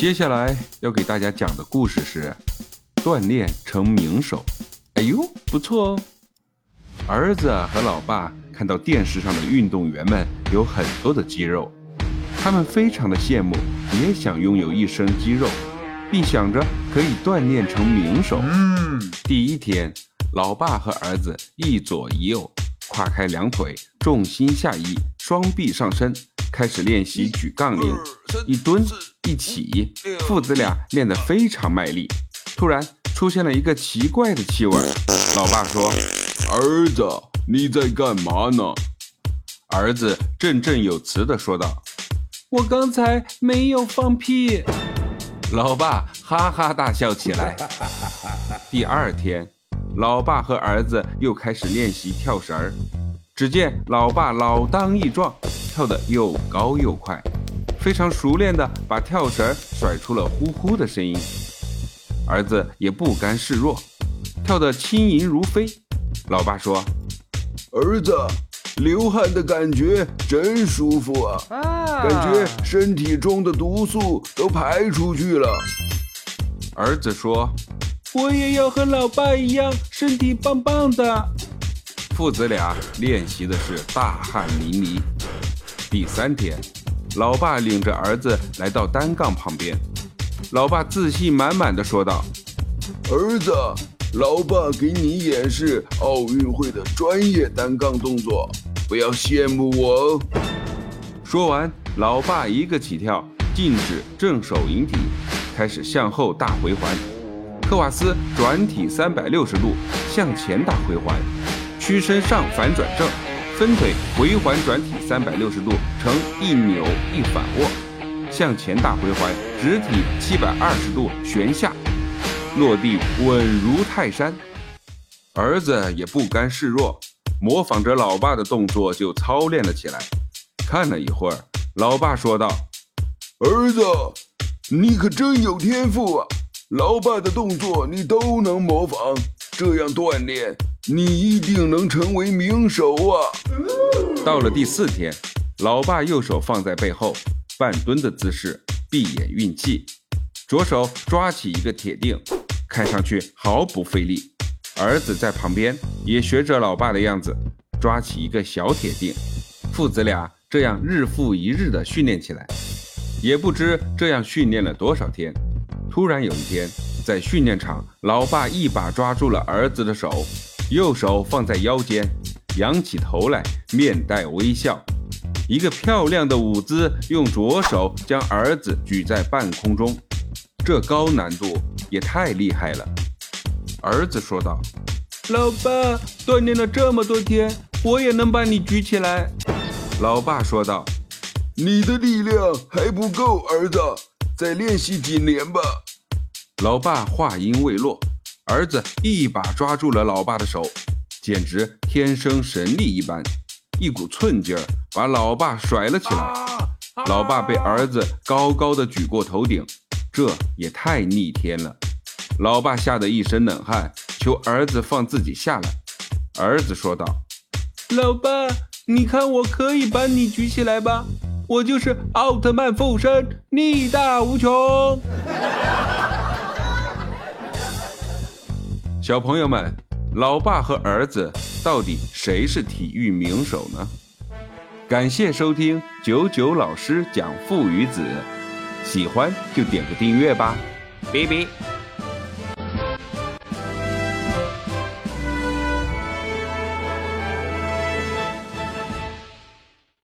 接下来要给大家讲的故事是锻炼成名手。哎呦，不错哦！儿子和老爸看到电视上的运动员们有很多的肌肉，他们非常的羡慕，也想拥有一身肌肉，并想着可以锻炼成名手。嗯，第一天，老爸和儿子一左一右，跨开两腿，重心下移，双臂上升，开始练习举杠铃，一蹲。一起，父子俩练得非常卖力。突然出现了一个奇怪的气味。老爸说：“儿子，你在干嘛呢？”儿子振振有词地说道：“我刚才没有放屁。”老爸哈哈大笑起来。第二天，老爸和儿子又开始练习跳绳儿。只见老爸老当益壮，跳得又高又快。非常熟练地把跳绳甩出了呼呼的声音，儿子也不甘示弱，跳得轻盈如飞。老爸说：“儿子，流汗的感觉真舒服啊，感觉身体中的毒素都排出去了。”儿子说：“我也要和老爸一样，身体棒棒的。”父子俩练习的是大汗淋漓。第三天。老爸领着儿子来到单杠旁边，老爸自信满满的说道：“儿子，老爸给你演示奥运会的专业单杠动作，不要羡慕我哦。”说完，老爸一个起跳，静止正手引体，开始向后大回环，科瓦斯转体三百六十度向前大回环，屈身上反转正。分腿回环转体三百六十度呈一扭一反握，向前大回环直体七百二十度旋下，落地稳如泰山。儿子也不甘示弱，模仿着老爸的动作就操练了起来。看了一会儿，老爸说道：“儿子，你可真有天赋啊！老爸的动作你都能模仿，这样锻炼。”你一定能成为名手啊！到了第四天，老爸右手放在背后，半蹲的姿势，闭眼运气，左手抓起一个铁锭，看上去毫不费力。儿子在旁边也学着老爸的样子，抓起一个小铁锭。父子俩这样日复一日的训练起来，也不知这样训练了多少天。突然有一天，在训练场，老爸一把抓住了儿子的手。右手放在腰间，仰起头来，面带微笑，一个漂亮的舞姿，用左手将儿子举在半空中，这高难度也太厉害了。儿子说道：“老爸，锻炼了这么多天，我也能把你举起来。”老爸说道：“你的力量还不够，儿子，再练习几年吧。”老爸话音未落。儿子一把抓住了老爸的手，简直天生神力一般，一股寸劲儿把老爸甩了起来。老爸被儿子高高的举过头顶，这也太逆天了。老爸吓得一身冷汗，求儿子放自己下来。儿子说道：“老爸，你看我可以把你举起来吧？我就是奥特曼附身，力大无穷。”小朋友们，老爸和儿子到底谁是体育名手呢？感谢收听九九老师讲父与子，喜欢就点个订阅吧，拜拜。